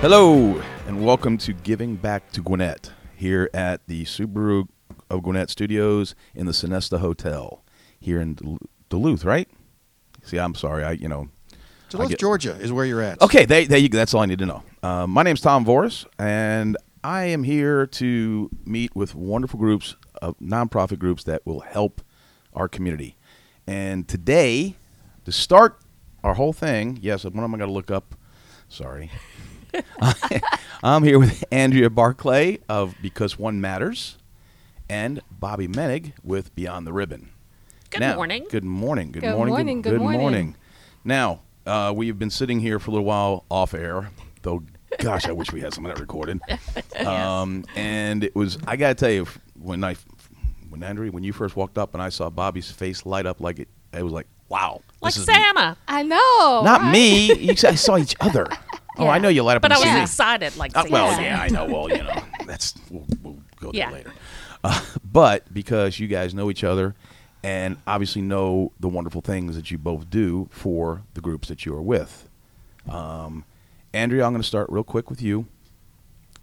Hello, and welcome to Giving Back to Gwinnett here at the Subaru of Gwinnett Studios in the Sonesta Hotel here in Dul- Duluth, right? See, I'm sorry, I you know. Duluth, get- Georgia is where you're at. Okay, there, there you. That's all I need to know. Uh, my name's Tom Voris, and I am here to meet with wonderful groups of nonprofit groups that will help our community. And today, to start our whole thing, yes, what am I going to look up? Sorry. I'm here with Andrea Barclay of Because One Matters and Bobby Menig with Beyond the Ribbon. Good Now- morning. Good morning. Good, morning. Good morning. Good morning, good good morning. morning. Now, uh, we've been sitting here for a little while off air, though. Gosh, I wish we had some of that recorded. Um, and it was. I gotta tell you, when I, when Andrea, when you first walked up and I saw Bobby's face light up like it, it was like, wow. like this is Santa. I know. Not right? me. You guys saw each other. Oh, I know you light up. But I was see excited like Uh, Santa. well, yeah, I know. Well, you know, that's we'll, we'll go there Yeah. later. Uh, but because you guys know each other, and obviously know the wonderful things that you both do for the groups that you are with. Um, Andrea, I'm going to start real quick with you.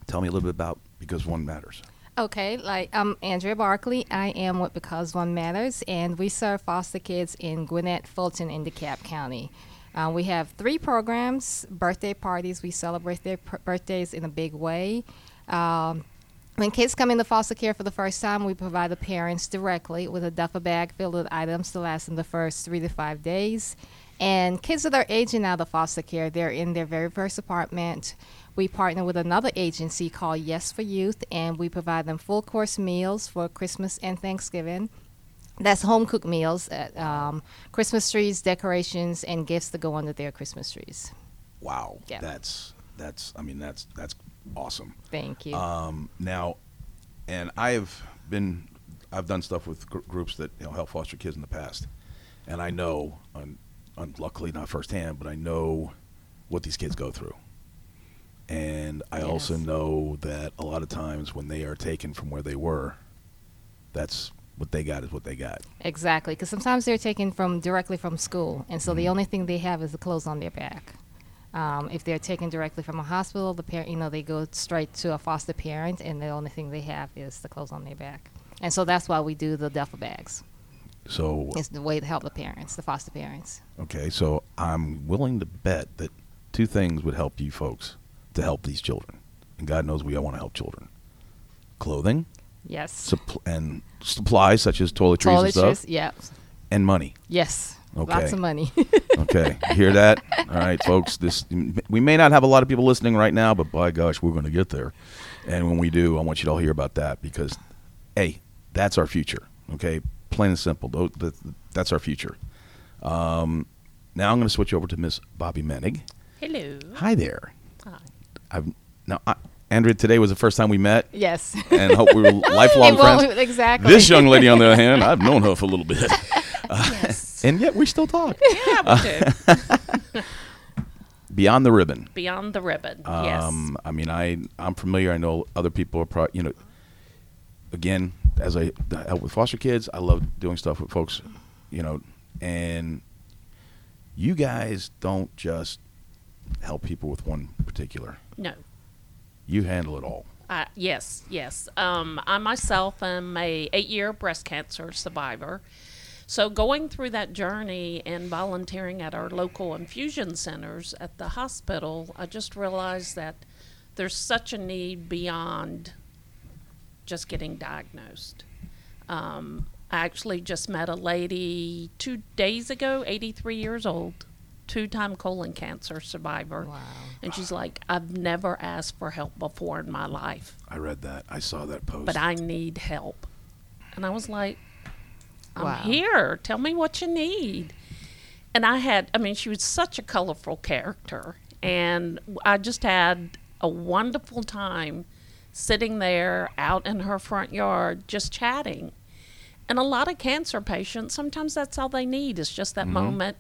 Tell me a little bit about because one matters. Okay, like I'm Andrea Barkley. I am with Because One Matters, and we serve foster kids in Gwinnett, Fulton, and DeKalb County. Uh, we have three programs: birthday parties. We celebrate their p- birthdays in a big way. Um, when kids come into foster care for the first time, we provide the parents directly with a duffel bag filled with items to last them the first three to five days. And kids that are aging out of foster care, they're in their very first apartment. We partner with another agency called Yes for Youth, and we provide them full course meals for Christmas and Thanksgiving. That's home cooked meals, at, um, Christmas trees, decorations, and gifts that go under their Christmas trees. Wow, Yeah. that's that's. I mean, that's that's awesome. Thank you. Um, now, and I've been, I've done stuff with gr- groups that you know help foster kids in the past, and I know, un, un, luckily not firsthand, but I know what these kids go through, and I also know that a lot of times when they are taken from where they were, that's what they got is what they got. Exactly, because sometimes they're taken from directly from school, and so Mm-hmm. the only thing they have is the clothes on their back. Um, if they're taken directly from a hospital, the parent, you know, they go straight to a foster parent, and the only thing they have is the clothes on their back. And so that's why we do the duffel bags. So It's the way to help the parents, the foster parents. okay, so I'm willing to bet that two things would help you folks to help these children, and God knows we all want to help children: clothing. Yes. supp- and supplies such as toiletries and Toiletries, stuff, yep. and money. Yes. Okay. Lots of money. Okay, you hear that? All right, folks. This we may not have a lot of people listening right now, but by gosh, we're going to get there. And when we do, I want you to all hear about that because, hey, that's our future. Okay, plain and simple. That's our future. Um, now I'm going to switch over to Miss Bobby Menig. Hello. Hi there. Hi. I've now, I, Andrea. Today was the first time we met, yes. and hope we were lifelong friends. Exactly. This young lady, on the other hand, I've known her for a little bit, Yes. and yet we still talk. yeah, we do. Beyond the ribbon. Beyond the ribbon. yes. Um, I mean, I I'm familiar. I know other people are, probably you know. Again, as I help with foster kids, I love doing stuff with folks, you know, and you guys don't just help people with one particular. No. You handle it all. Uh, yes, yes. Um, I myself am a eight-year breast cancer survivor. So going through that journey and volunteering at our local infusion centers at the hospital, I just realized that there's such a need beyond just getting diagnosed. Um, I actually just met a lady two days ago, 83 years old, two-time colon cancer survivor. Wow. And she's like, I've never asked for help before in my life, I read that. I saw that post. but I need help. And I was like, I'm Wow. here. Tell me what you need. And I had, I mean, she was such a colorful character. And I just had a wonderful time sitting there out in her front yard just chatting. And a lot of cancer patients, sometimes that's all they need is just that mm-hmm. moment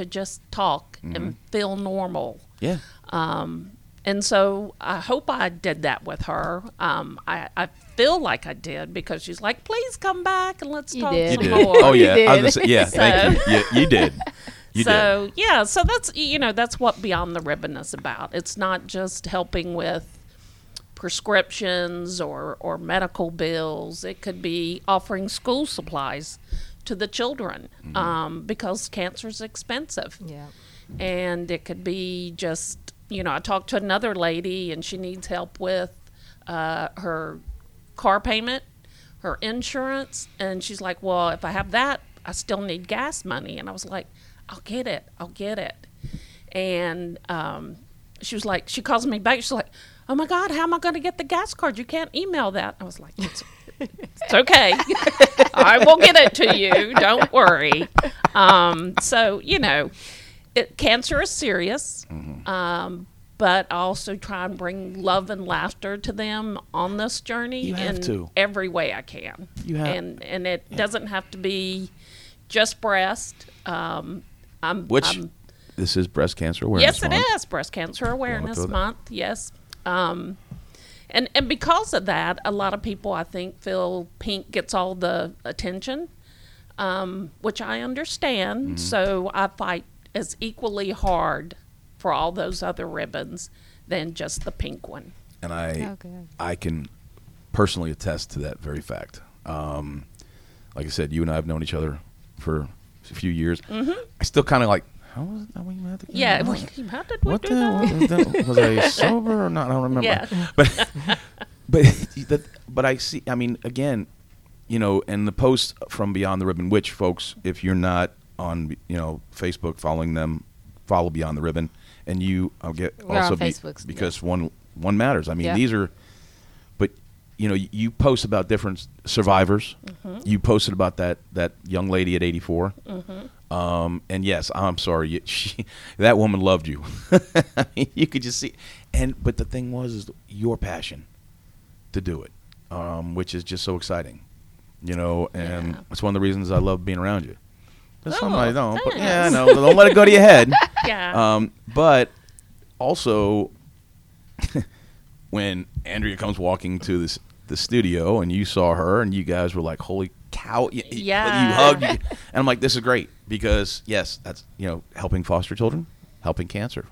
to just talk and feel normal. yeah. Um, and so I hope I did that with her. Um, I, I feel like I did because she's like, please come back and let's You talk did. You some did. more. Oh You yeah. I was say- yeah. Thank you. Yeah, you did. You so yeah, so that's you know that's what Beyond the Ribbon is about. It's not just helping with prescriptions or or medical bills. It could be offering school supplies to the children Mm-hmm. um, because cancer is expensive. Yeah. and it could be just you know i talked to another lady and she needs help with uh, her car payment her insurance. And she's like well if i have that i still need gas money. And i was like i'll get it. I'll get it. And um, she was like she calls me back. She's like oh my god how am i going to get the gas card you can't email that i was like it's, it's okay i will get it to you don't worry um, so you know it, cancer is serious, Mm-hmm. um, but also try and bring love and laughter to them on this journey You have in to. every way I can. You have- and and it doesn't have to be just breast. Um, I'm, Which I'm- this is breast cancer awareness. yes, it Month. is breast cancer awareness month. Yes, um, and and because of that, a lot of people I think feel pink gets all the attention, um, which I understand. Mm-hmm. So I fight as equally hard for all those other ribbons than just the pink one. and I Oh. I can personally attest to that very fact. Um, like I said, you and I have known each other for a few years. I still kind of like, how was that we met again? Mm-hmm. Yeah, What- we, how did we what do the, that? what the- was I sober or not? I don't remember. Yeah. But but that, but I see. I mean, again, you know, and the post from Beyond the Ribbon, which folks, if you're not on, you know, Facebook, following them, follow Beyond the Ribbon, and you, I'll get We're also on be- Facebook, because one one matters. I mean, Yeah. these are, but you know, you, you post about different survivors. Mm-hmm. You posted about that that young lady at 84. Um, and yes, I'm sorry, she, that woman loved you. I mean, you could just see, and but the thing was, is your passion to do it, um, which is just so exciting, you know. And Yeah. it's one of the reasons I love being around you. Some Oh, I don't, but yeah, I know. Don't let it go to your head. Yeah. Um, but also, when Andrea comes walking to this the studio and you saw her and you guys were like, "Holy cow!" You, you- Yeah. you hugged, you- and I'm like, "This is great because yes, that's you know helping foster children, helping cancer,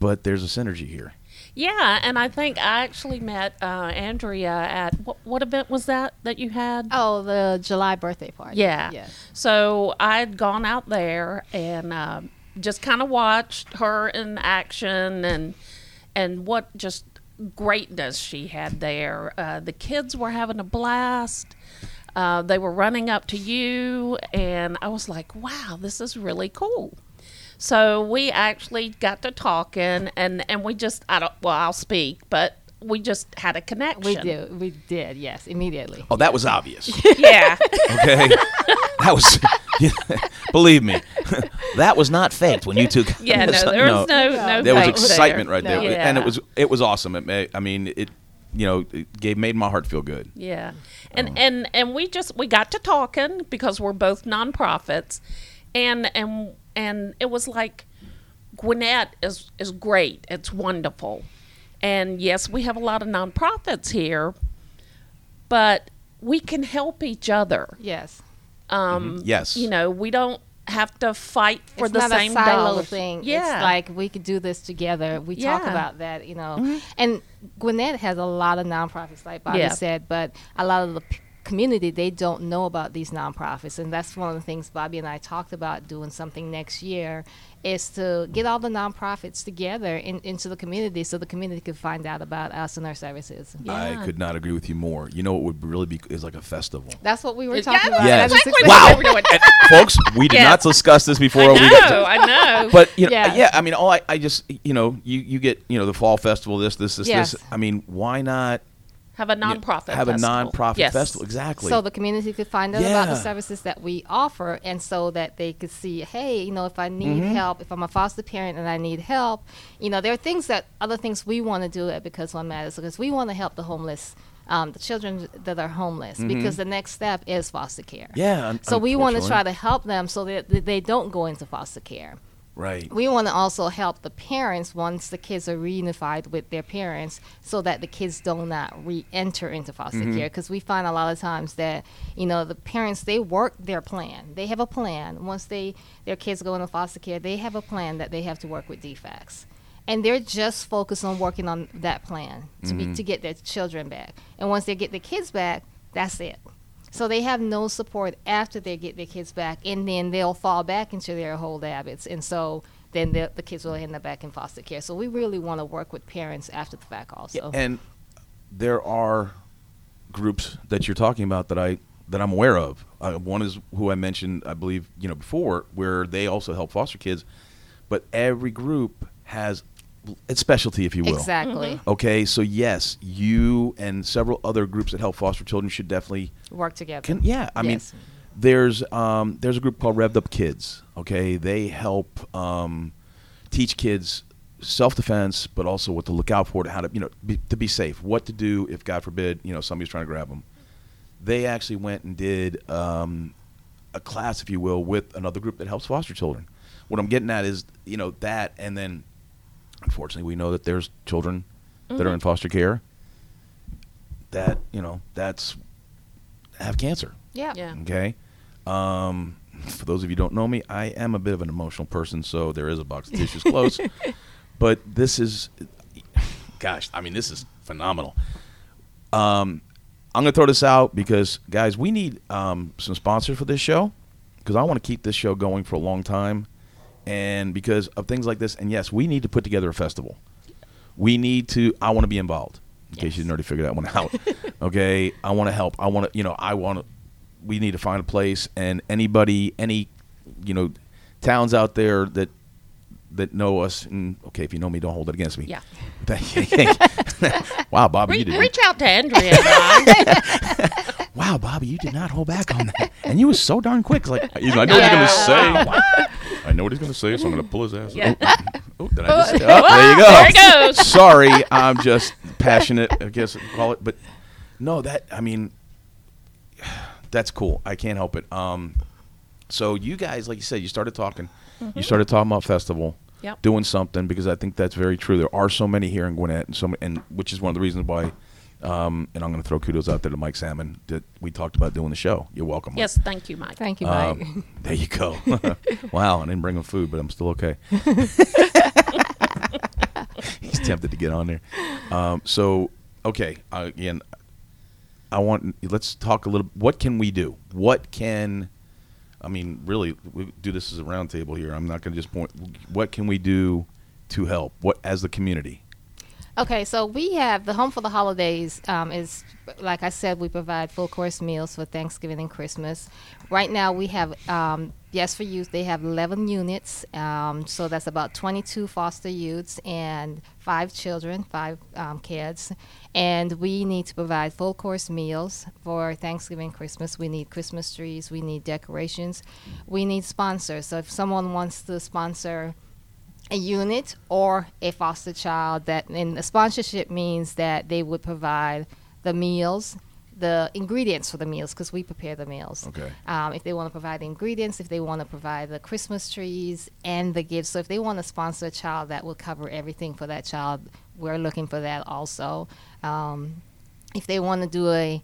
but there's a synergy here." Yeah, and I think I actually met uh, Andrea at what, what event was that that you had? Oh, the July birthday party. Yeah. Yes. So I'd gone out there and um just kind of watched her in action and and what just greatness she had there. Uh, the kids were having a blast. Uh, they were running up to you, and I was like, "Wow, this is really cool." So we actually got to talking, and and we just I don't well I'll speak, but we just had a connection. We did. We did. Yes, immediately. Oh, that was obvious. Yeah. Okay, that was. believe me, that was not faked when you took. Yeah, no, there was no no. there was excitement there. right there, No. and it was it was awesome. It may, I mean, it you know gave made my heart feel good. Yeah, and and and we just we got to talking because we're both nonprofits, and and and it was like Gwinnett is is great. It's wonderful, and yes, we have a lot of nonprofits here, but we can help each other. Yes. Um, Yes. you know, we don't have to fight for it's the not same a silo dollar. thing. Yeah, It's like we could do this together. We talk about that, you know. And Gwinnett has a lot of nonprofits, like Bobby Yeah. said, but a lot of the p- community they don't know about these nonprofits, and that's one of the things Bobby and I talked about doing something next year is to get all the nonprofits together in, into the community so the community could find out about us and our services. I could not agree with you more. You know, what would really be is like a festival. That's what we were Yeah, talking that's about. Yes. That is exactly exactly- what we were doing. And, folks, we did Yes. not discuss this before I we got know, to. I know. But you know, Yeah. yeah. I mean, all I, I just you know, you you get you know the fall festival, this this this Yes. this. I mean, why not have a you know, nonprofit. have a festival. nonprofit yes. festival? Exactly. So the community could find out about the services that we offer, and so that they could see, hey, you know, if I need Mm-hmm. help, if I'm a foster parent and I need help, you know, there are things that other things we want to do at Because One Matters because we want to help the homeless, um, the children that are homeless, because the next step is foster care. Mm-hmm. yeah. un- So we want to try to help them so that they don't go into foster care. Right. we want to also help the parents once the kids are reunified with their parents so that the kids do not re-enter into foster Mm-hmm. care because we find a lot of times that you know the parents they work their plan they have a plan once they their kids go into foster care they have a plan that they have to work with DFCS and they're just focused on working on that plan to Mm-hmm. be to get their children back and once they get the kids back that's it so they have no support after they get their kids back, and then they'll fall back into their old habits, and so then the, the kids will end up back in foster care. So we really want to work with parents after the fact, also. And there are groups that you're talking about that I that I'm aware of. Uh, one is who I mentioned, I believe, you know, before, where they also help foster kids. But every group has its specialty, if you will. Exactly. Okay, so yes, you and several other groups that help foster children should definitely Work together. can yeah, I mean, there's um, there's a group called Revved Up Kids. Okay, they help um, teach kids self defense, but also what to look out for, to how to you know be, to be safe, what to do if God forbid you know somebody's trying to grab them. They actually went and did um, a class, if you will, with another group that helps foster children. What I'm getting at is you know that, and then unfortunately we know that there's children that are in foster care that you know that's have cancer. yeah. Yeah. Okay. Um, for those of you who don't know me, I am a bit of an emotional person, so there is a box of tissues close. But this is, gosh, I mean, this is phenomenal. Um, I'm going to throw this out because, guys, we need um, some sponsors for this show because I want to keep this show going for a long time. And because of things like this, and yes, we need to put together a festival. We need to, I want to be involved in case you didn't already figure that one out. okay. I want to help. I want to, you know, I want to, we need to find a place and anybody, any, you know, towns out there that, that know us and okay, if you know me, don't hold it against me. Yeah. wow, Bobby, you Re- did. reach out to Andrea. Wow, Bobby, you did not hold back on that, and you was so darn quick. Like, I know what he's gonna say. I know what he's gonna say, so I'm gonna pull his ass. Yeah. Oh, oh, did I just say? Oh, there you go. There it goes. Sorry, I'm just passionate. I guess call it, but no, that I mean, that's cool. I can't help it. Um, so you guys, like you said, you started talking. You started talking about festival. Yep. Doing something because I think that's very true. There are so many here in Gwinnett, and so ma- and which is one of the reasons why. Um, and I'm going to throw kudos out there to Mike Salmon that we talked about doing the show. You're welcome. Mike. yes, thank you, Mike. Thank you, Mike. Um, there you go. wow, I didn't bring him food, but I'm still okay. He's tempted to get on there. Um, so, okay, uh, again, I want let's talk a little. What can we do? What can I mean? Really, we do this as a roundtable here. I'm not going to just point. What can we do to help? What as the community? Okay, so we have the Home for the Holidays um, is, like I said, we provide full course meals for Thanksgiving and Christmas. Right now, we have um, Yes for Youth. They have 11 units, um, so that's about 22 foster youths and five children, five um, kids. And we need to provide full course meals for Thanksgiving, Christmas. We need Christmas trees. We need decorations. We need sponsors. So if someone wants to sponsor a unit or a foster child that and the sponsorship means that they would provide the meals the ingredients for the meals because we prepare the meals. Okay. um, if they want to provide the ingredients if they want to provide the christmas trees and the gifts so if they want to sponsor a child that will cover everything for that child. We're looking for that also. Um, if they want to do a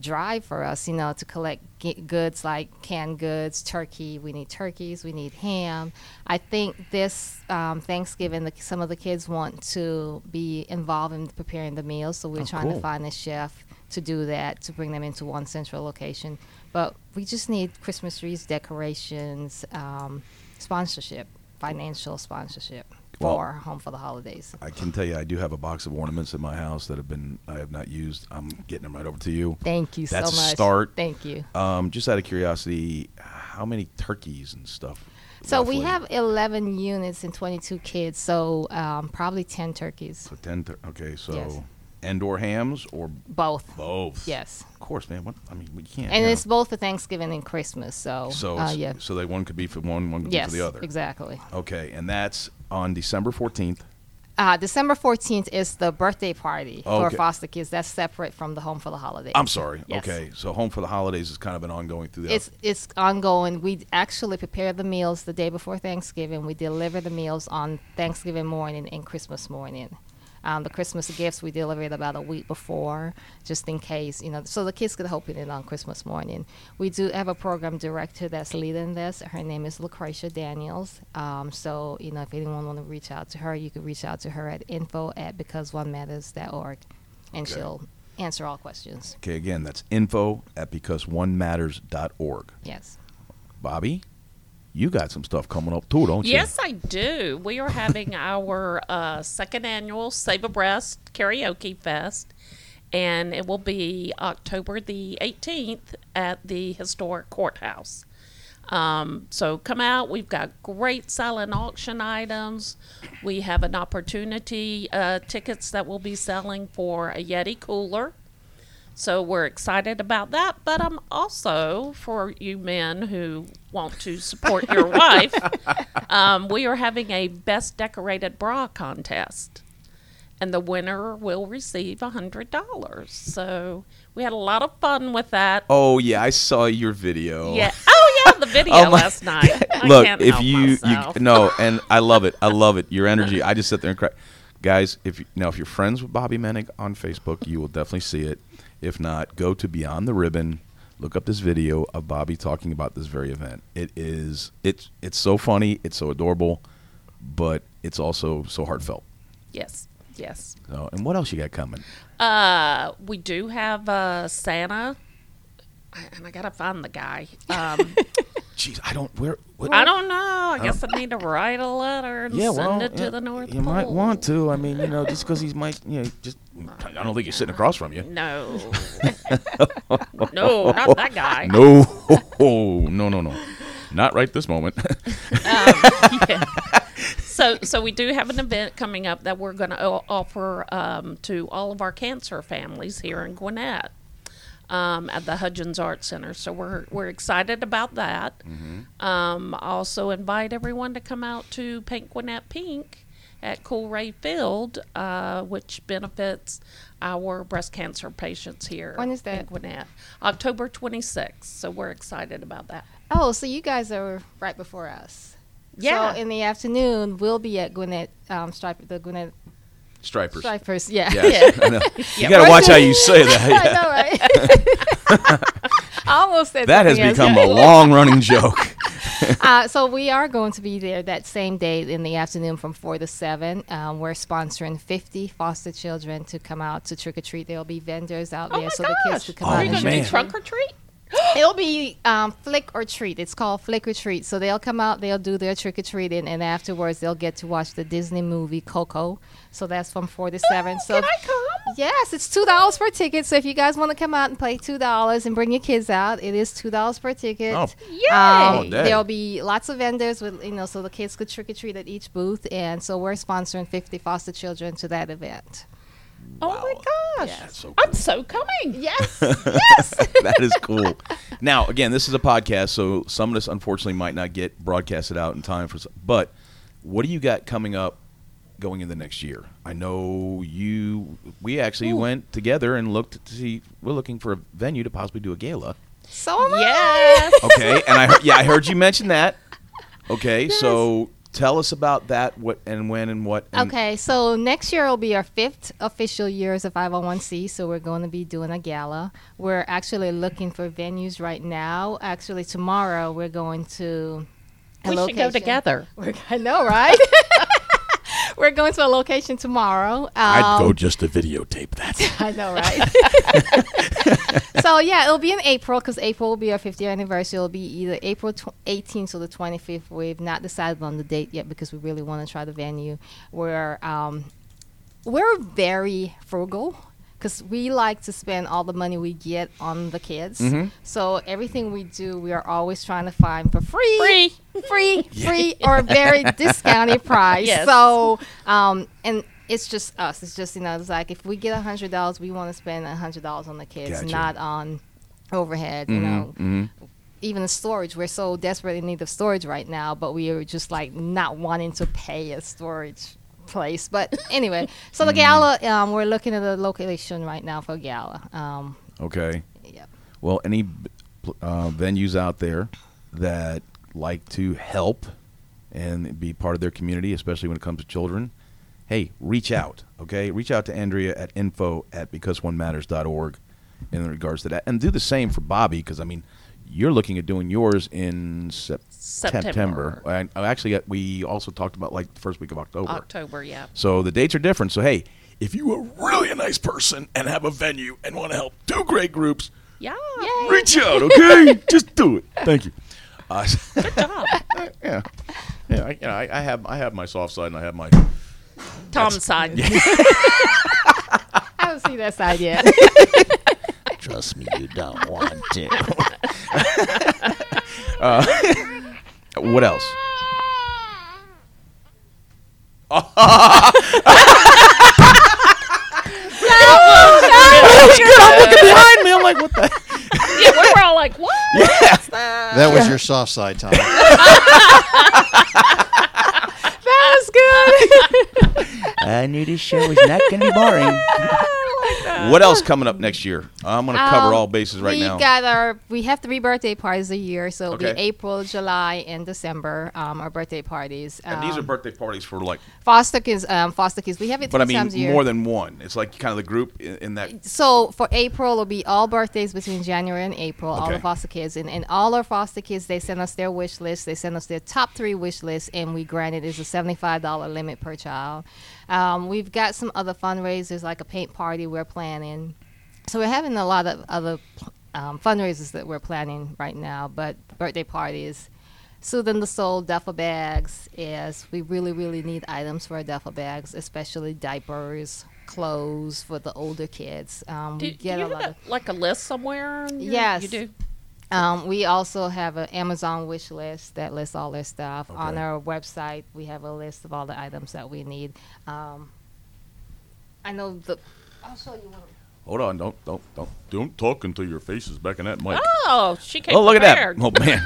drive for us, you know, to collect goods like canned goods, turkey. We need turkeys. We need ham. I think this um, Thanksgiving, the, some of the kids want to be involved in preparing the meals, so we're Oh, trying cool. to find a chef to do that to bring them into one central location. But we just need Christmas trees, decorations, um, sponsorship, financial sponsorship Well- for Home for the Holidays. I can tell you, I do have a box of ornaments in my house that have been I have not used. I'm getting them right over to you. Thank you That's so much. start. Thank you. Um, just out of curiosity, how many turkeys and stuff? So we have 11 units and 22 kids, so um, probably 10 turkeys. so ten. Tur- okay, so Yes. and/or hams or Both. both. Yes. of course, man. What I mean, we can't. And it's both for Thanksgiving and Christmas, so, so uh, yeah. so they one could be for one, one could Yes, be for the other. exactly. Okay, and that's on December fourteenth Uh, December 14th is the birthday party Okay. for foster kids. That's separate from the Home for the Holidays. I'm sorry. Yes. Okay, so home for the holidays is kind of an ongoing through the. It's it's ongoing. We actually prepare the meals the day before Thanksgiving. We deliver the meals on Thanksgiving morning and Christmas morning. Um, the Christmas gifts we deliver it about a week before, just in case you know, so the kids could open it on Christmas morning. We do have a program director that's leading this. Her name is Lucretia Daniels. Um, so you know, if anyone want to reach out to her, you can reach out to her at info at becauseonematters.org, and Okay. she'll answer all questions. okay, again, that's info at becauseonematters.org. Yes. Bobby, you got some stuff coming up too, don't you? Yes, I do. We are having our uh, second annual Save a Breast Karaoke Fest, and it will be October the 18th at the historic courthouse. Um, so come out. We've got great silent auction items. We have an opportunity uh, tickets that we'll be selling for a Yeti cooler. So we're excited about that. But I'm also, for you men who want to support your wife, um, we are having a best decorated bra contest. And the winner will receive a $100. So we had a lot of fun with that. Oh yeah, I saw your video. Yeah. Oh, yeah, the video Oh, last night. I Look, can't if you myself. you no, and I love it. I love it. Your energy. I just sit there and cry. Guys, if you, now if you're friends with Bobby Menig on Facebook, you will definitely see it. If not, go to Beyond the Ribbon. Look up this video of Bobby talking about this very event. It is it's it's so funny, it's so adorable, but it's also so heartfelt. yes, yes. So, and what else you got coming? Uh, we do have uh, Santa, and I gotta find the guy. Um, Jeez, I don't where. What, I don't know. I guess I need to write a letter and yeah, send well, it to yeah, the North you Pole. might want to. I mean, you know, just because he's might, you know, just. I don't think he's sitting across from you. No, no, not that guy. No, no, no, no, not right this moment. Yeah. So, so we do have an event coming up that we're going to offer um, to all of our cancer families here in Gwinnett um, at the Hudgens Art Center. So we're we're excited about that. Um, also invite everyone to come out to Paint Gwinnett Pink at Coolray Field, uh, which benefits our breast cancer patients here. When is in that? Gwinnett, October 26th. So we're excited about that. Oh, so you guys are right before us. Yeah. So in the afternoon, we'll be at Gwinnett um, Stripe, the Gwinnett Stripers. Stripers. Yeah. Yes, I know. You got to watch how you say that. I know, right? I almost said That has something else. become a long-running joke. uh, so we are going to be there that same day in the afternoon from four to seven. Um, we're sponsoring 50 foster children to come out to trick or treat. There'll be vendors out Oh there my so the kids gosh! could come Oh, out Are you and going to do trunk or treat? It'll be um, flick or treat. It's called flick or treat. So they'll come out, they'll do their trick or treating, and afterwards they'll get to watch the Disney movie Coco. So that's from four to seven. So Can I come? yes, it's two dollars per ticket. So if you guys want to come out and play two dollars and bring your kids out, it is two dollars per ticket. Oh. Yay! All day. there'll be lots of vendors with you know, so the kids could trick or treat at each booth, and so we're sponsoring 50 foster children to that event. Oh my gosh! That's so I'm so coming. Yes, yes. that is cool. Now, again, this is a podcast, so some of this unfortunately might not get broadcasted out in time for. But what do you got coming up going into next year? I know you. We actually went together and looked to see. We're looking for a venue to possibly do a gala. So am I. Yes. Okay, and I heard, yeah, I heard you mention that. Okay, so tell us about that. What and when and what. And Okay, so next year will be our fifth official year as a 501c. So we're going to be doing a gala. We're actually looking for venues right now. Actually, tomorrow we're going to. a we should go together. We're, I know, right? we're going to a location tomorrow. Um, I'd go just to videotape that. I know, right? so yeah, it'll be in April because April will be our 50th anniversary. It'll be either April tw- 18th or the 25th. We've not decided on the date yet because we really want to try the venue. We're um, we're very frugal because we like to spend all the money we get on the kids. Mm-hmm. So everything we do, we are always trying to find for free, Free. free, free, or a very discounted price. Yes. So, um, and it's just us. It's just you know, it's like if we get a hundred dollars, we want to spend a hundred dollars on the kids, Gotcha. not on overhead. You mm-hmm, know, mm-hmm. even the storage. We're so desperate in need of storage right now, but we are just like not wanting to pay a storage place. But anyway, so the gala, um, we're looking at a location right now for gala. Um, Okay. yeah. Well, any uh, venues out there that like to help and be part of their community, especially when it comes to children, hey, reach out. Okay, reach out to Andrea at info at becauseonematters.org in regards to that, and do the same for Bobby because I mean, you're looking at doing yours in sep- September. And I actually, we also talked about like the first week of October. October, yeah. So the dates are different. So hey, if you are really a nice person and have a venue and want to help two great groups, Yeah. reach out, okay? Just do it. Thank you. Uh, Good job. yeah, yeah. I, you know, I, I have I have my soft side and I have my. Tom's side. I don't see that side yet. Trust me, you don't want to. uh, what else? I'm looking behind me. I'm like, what the? yeah, we were all like, what? That was your soft side, Tom. that was good. I knew this show was not going to be boring. What else coming up next year? I'm going to cover Um, all bases right we now. got our we have three birthday parties a year, so it'll be April, July, and December. Um, our birthday parties. and these are Um, birthday parties for like, foster kids. Um, foster kids. We have it but I mean more than one. It's like kind of the group in, in that. so for April, it'll be all birthdays between January and April. All Okay. the foster kids, and, and all our foster kids, they send us their wish list. They send us their top three wish lists, and we grant it is a seventy-five dollar limit per child. Um, we've got some other fundraisers like a paint party we're planning. So we're having a lot of other um, fundraisers that we're planning right now, but birthday parties. Soothing the Soul duffel bags is we really, really need items for our duffel bags, especially diapers, clothes for the older kids. Um, Do, we do get you a lot have of. like a list somewhere? Yes. You do? Um, we also have an Amazon wish list that lists all their stuff. On our website, we have a list of all the items that we need. Um, I know the. I'll show you one. Hold on, don't don't don't don't talk until your face is back in that mic. Oh, she came Oh, look prepared. at that! Oh man,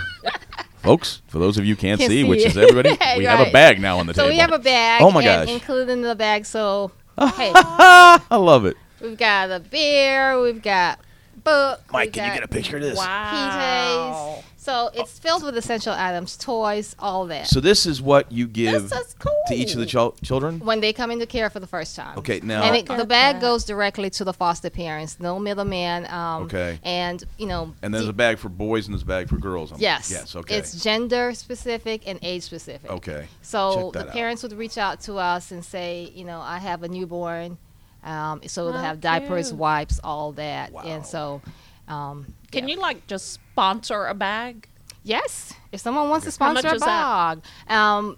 folks, for those of you can't, Can't see, see which it. is everybody, we have a bag now on the So table. So we have a bag. Oh my and gosh. Included in the bag, so hey, I love it. we've got a beer, we've got book. Mike, can you get a picture of this? Wow. PJs. So it's filled with essential items, toys, all that. So this is what you give This is cool. to each of the chil- children. when they come into care for the first time. Okay, now and it, the bag that. goes directly to the foster parents, no middleman. Um, Okay. And you know. and there's the- a bag for boys and there's a bag for girls. I'm- Yes. Yes. Okay. It's gender specific and age specific. okay. So Check the that out. parents would reach out to us and say, you know, I have a newborn, um, so they'll How have diapers, cute. wipes, all that, Wow. and so. Um, Can yeah. you like just sponsor a bag? Yes, if someone wants to sponsor a bag, um,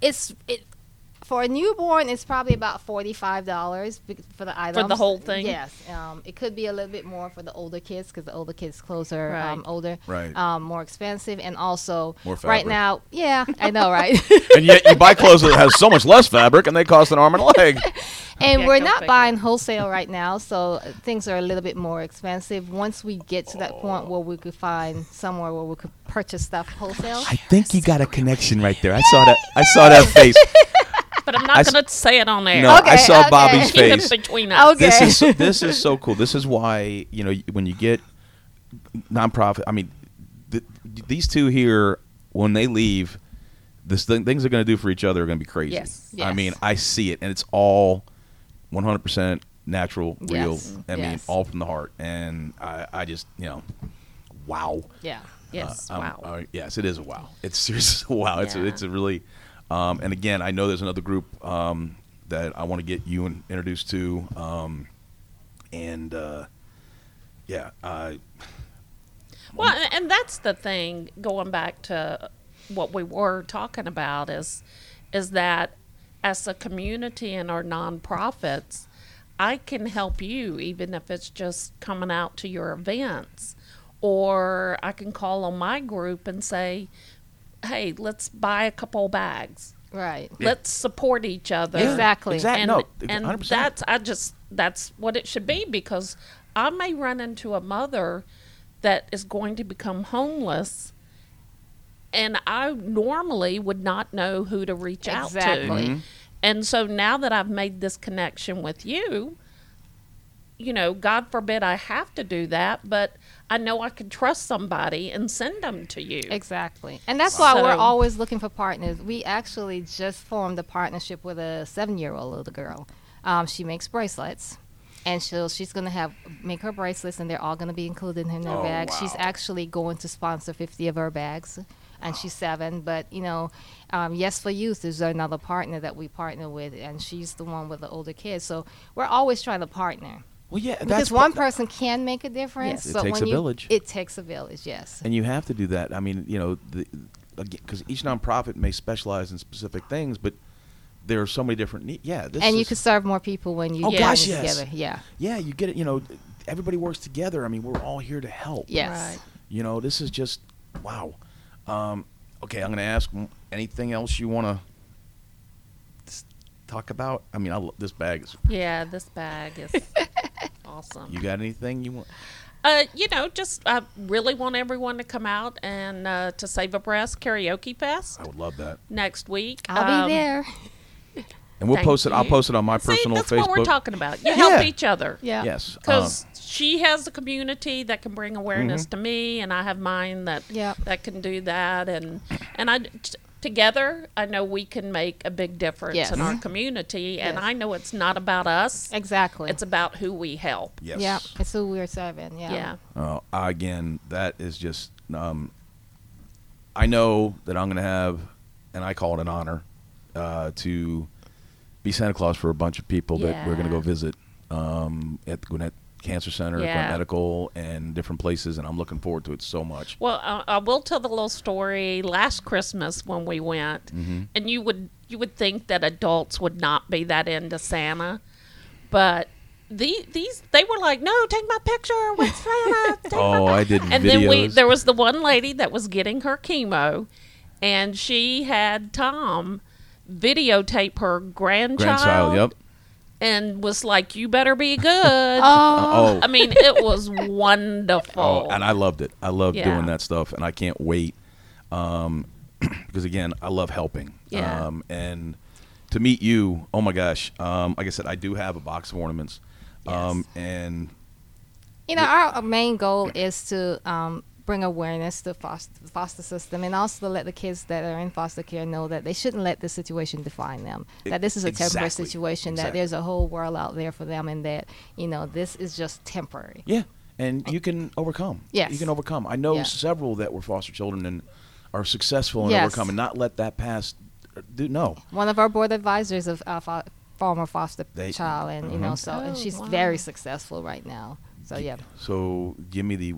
it's it for a newborn. It's probably about forty five dollars for the items whole thing? Yes, um, it could be a little bit more for the older kids because the older kids' clothes are um, older, Right. um, more expensive, and also More right now, yeah, I know, right? and yet you buy clothes that has so much less fabric and they cost an arm and a leg. and Yeah, we're not figure. buying wholesale right now, so uh, things are a little bit more expensive. Once we get to that Oh. point where we could find somewhere where we could purchase stuff wholesale, I think you got a connection right there. I saw that. I saw that face. But I'm not s- going to say it on air. No, I Okay, saw okay. Bobby's Keep face. it between us. Okay. This is so, this is so cool. This is why you know when you get nonprofit. I mean, th- these two here when they leave, this thing, things they're going to do for each other are going to be crazy. Yes. I mean, I see it, and it's all 100 percent natural, real. Yes. I mean, Yes. all from the heart, and I, I just you know, wow. yeah. Yes. Uh, um, wow. uh, yes, it is a wow. It's seriously wow. It's a, it's a really, um, and again, I know there's another group um, that I want to get you in, introduced to, um, and uh, yeah, uh, Well, and that's the thing. Going back to what we were talking about is, is that as a community and our nonprofits, I can help you even if it's just coming out to your events, or I can call on my group and say, "Hey, let's buy a couple bags. Right. Let's support each other." Exactly. exactly. and, no, and that's I just that's what it should be because I may run into a mother that is going to become homeless and I normally would not know who to reach out to. Exactly. Mhm. And so now that I've made this connection with you, you know, God forbid I have to do that, but I know I can trust somebody and send them to you. Exactly. And that's why we're always looking for partners. We actually just formed a partnership with a seven year old little girl. Um, she makes bracelets. And she'll, she's going to have make her bracelets, and they're all going to be included in her Oh, bag. She's actually going to sponsor 50 of her bags, and she's seven. But you know, um, Yes for Youth is another partner that we partner with, and she's the one with the older kids. So we're always trying to partner Well, yeah, because that's one part- person can make a difference. Yes. It but takes when a you, village. It takes a village. Yes. and you have to do that. I mean, you know, because each nonprofit may specialize in specific things, but there are so many different needs. Yeah, this and you can serve more people when you Oh, get gosh, yes. together. Yeah. yeah, you get it. You know, everybody works together. I mean, we're all here to help. Yes. Right. You know, this is just wow. Um, okay, I'm going to ask anything else you want to talk about. I mean, I, lo- this bag is. Yeah, this bag is awesome. You got anything you want? Uh, you know, just I really want everyone to come out and uh, to Save a Breast Karaoke Fest I would love that. next week. I'll Um, be there. And we'll Thank post it. I'll post it on my See, personal that's Facebook. what we're talking about. You help Yeah. each other. Yeah. Yes. Because um, she has a community that can bring awareness Mm-hmm. to me, and I have mine that Yep. that can do that, and and I t- together I know we can make a big difference Yes. in our Mm-hmm. community, and I know it's not about us; Exactly. it's about who we help. yes. Yeah. It's who we're serving. Yeah. Yeah, Uh, again, that is just. Um, I know that I'm going to have, and I call it an honor, uh, to be Santa Claus for a bunch of people that we're going to go visit um, at the Gwinnett Cancer Center, Yeah. Medical, and different places, and I'm looking forward to it so much. Well, uh, I will tell the little story. Last Christmas when we went, Mm-hmm. and you would you would think that adults would not be that into Santa, but the, these they were like, "No, take my picture with Santa." Oh, I did and videos. then we there was the one lady that was getting her chemo, and she had Tom videotape her grandchild, grandchild. Yep. And was like, "You better be good." Oh. I mean, it was wonderful. Oh, and I loved it. I love Yeah. doing that stuff, and I can't wait. Um, because again, I love helping. Yeah. Um, and to meet you, oh my gosh. Um, like I said, I do have a box of ornaments. Um, and You know, our main goal is to um, bring awareness to foster, the foster system and also to let the kids that are in foster care know that they shouldn't let this situation define them. That this is a temporary Exactly. situation, that there's a whole world out there for them, and that, you know, this is just temporary. yeah, and you can overcome. Yes. you can overcome. I know Yeah. several that were foster children and are successful in Yes. overcoming. Not let that pass. Do no. One of our board advisors of uh, fo- former foster They- child, and you know, Mhm. so and Oh, she's wow. very successful right now. So yeah, So give me the.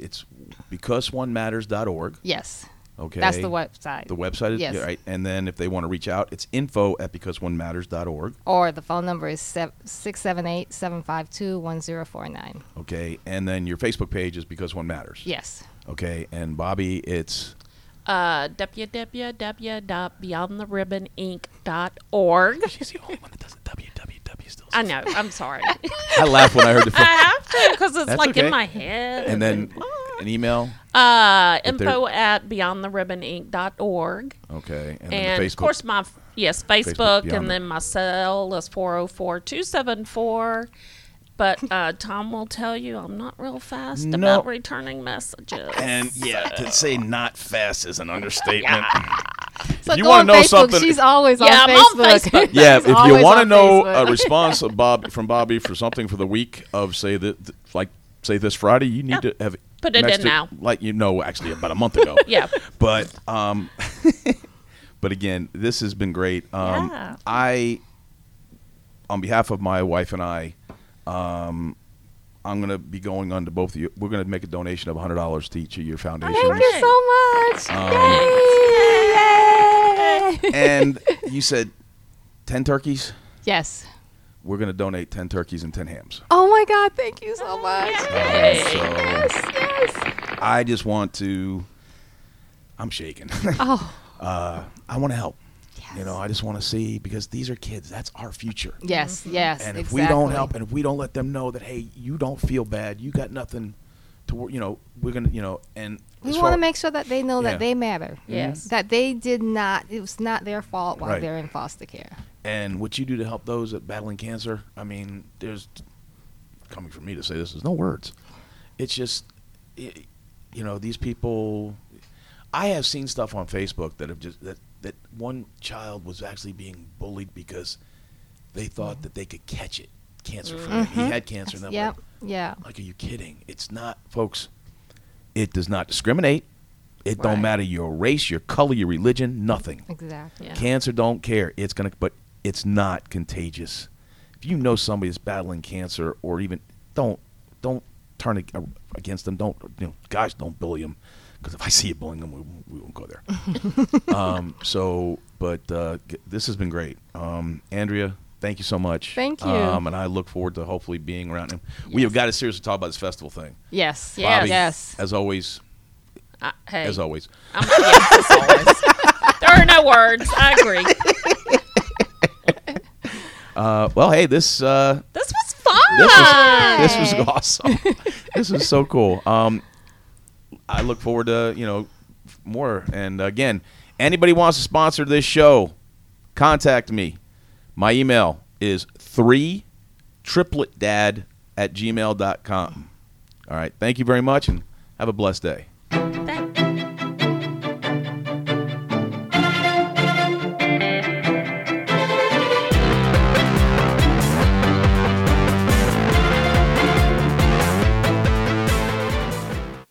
It's becauseonematters.org. yes, Okay. that's the website. The website is Yes. yeah, right, and then if they want to reach out, it's info at becauseonematters.org. or the phone number is six seven eight seven five two one zero four nine. Okay, and then your Facebook page is because one matters. Yes. Okay, and Bobby, it's uh, www.beyondtheribbon.inc.org. she's the only one that does the www still. I know. I'm sorry. I laugh when I heard the I have to because it's That's like okay. in my head. and then an email. uh, If they're- info at beyondtheribbon.inc.org. Okay, and, And, then the Facebook. of course, my yes, Facebook Facebook, and then my cell is 404 274. But uh, Tom will tell you I'm not real fast No. about returning messages. and yeah, to say not fast is an understatement. So If you wanna know Facebook. something- She's always Yeah, on I'm on Facebook. Facebook. Yeah, if you want to know Facebook. a response of Bob from Bobby for something for the week of say that like say this Friday, you need Yeah. to have Put it next in to- now. Like you know, actually about a month ago. Yeah. But um, but again, this has been great. Um, Yeah. I, on behalf of my wife and I, um, I'm gonna be going on to both of you. We're gonna make a donation of hundred dollars to each of your foundations. Thank you so much. Um, Yay! and you said ten turkeys. Yes. We're gonna donate ten turkeys and ten hams. Oh my God! Thank you so much. Yay. So Yes, yes. I just want to. I'm shaking. Oh, uh, I want to help. You know, I just want to see because these are kids. That's our future. yes, yes. And if exactly. we don't help, and if we don't let them know that, hey, you don't feel bad, you got nothing to, you know, we're gonna, you know, and we want to make sure that they know Yeah. that they matter. Mm-hmm. Yes. That they did not. It was not their fault while Right. they're in foster care. And what you do to help those that battling cancer, I mean, there's coming from me to say this, there's no words. It's just, i you know, these people. I have seen stuff on Facebook that have just that that one child was actually being bullied because they thought mm-hmm. that they could catch it, cancer from it. He had cancer, and they're Yep. like, Yeah. like, are you kidding? It's not, folks. It does not discriminate. It Right. don't matter your race, your color, your religion, nothing. Exactly. Yeah. Cancer don't care. It's gonna, but it's not contagious. If you know somebody is battling cancer, or even don't don't turn ag- against them. Don't you know, guys, don't bully them. Because if I see you bullying them, we, won't- we won't go there. um, so, but uh, this has been great, um, Andrea. Thank you so much. Thank you. Um, and I look forward to hopefully being around him. We have got to seriously talk about this festival thing. Yes. Yes. Bobby, Yes. As always, I, hey, as always. I'm, yes, as always. there are no words. I agree. Uh, well, hey, this uh, This was fun. this was this was awesome. this was so cool. Um, I look forward to you know more. And again, anybody wants to sponsor this show, contact me. My email is three triplet dad at gmail.com. All right. Thank you very much and have a blessed day.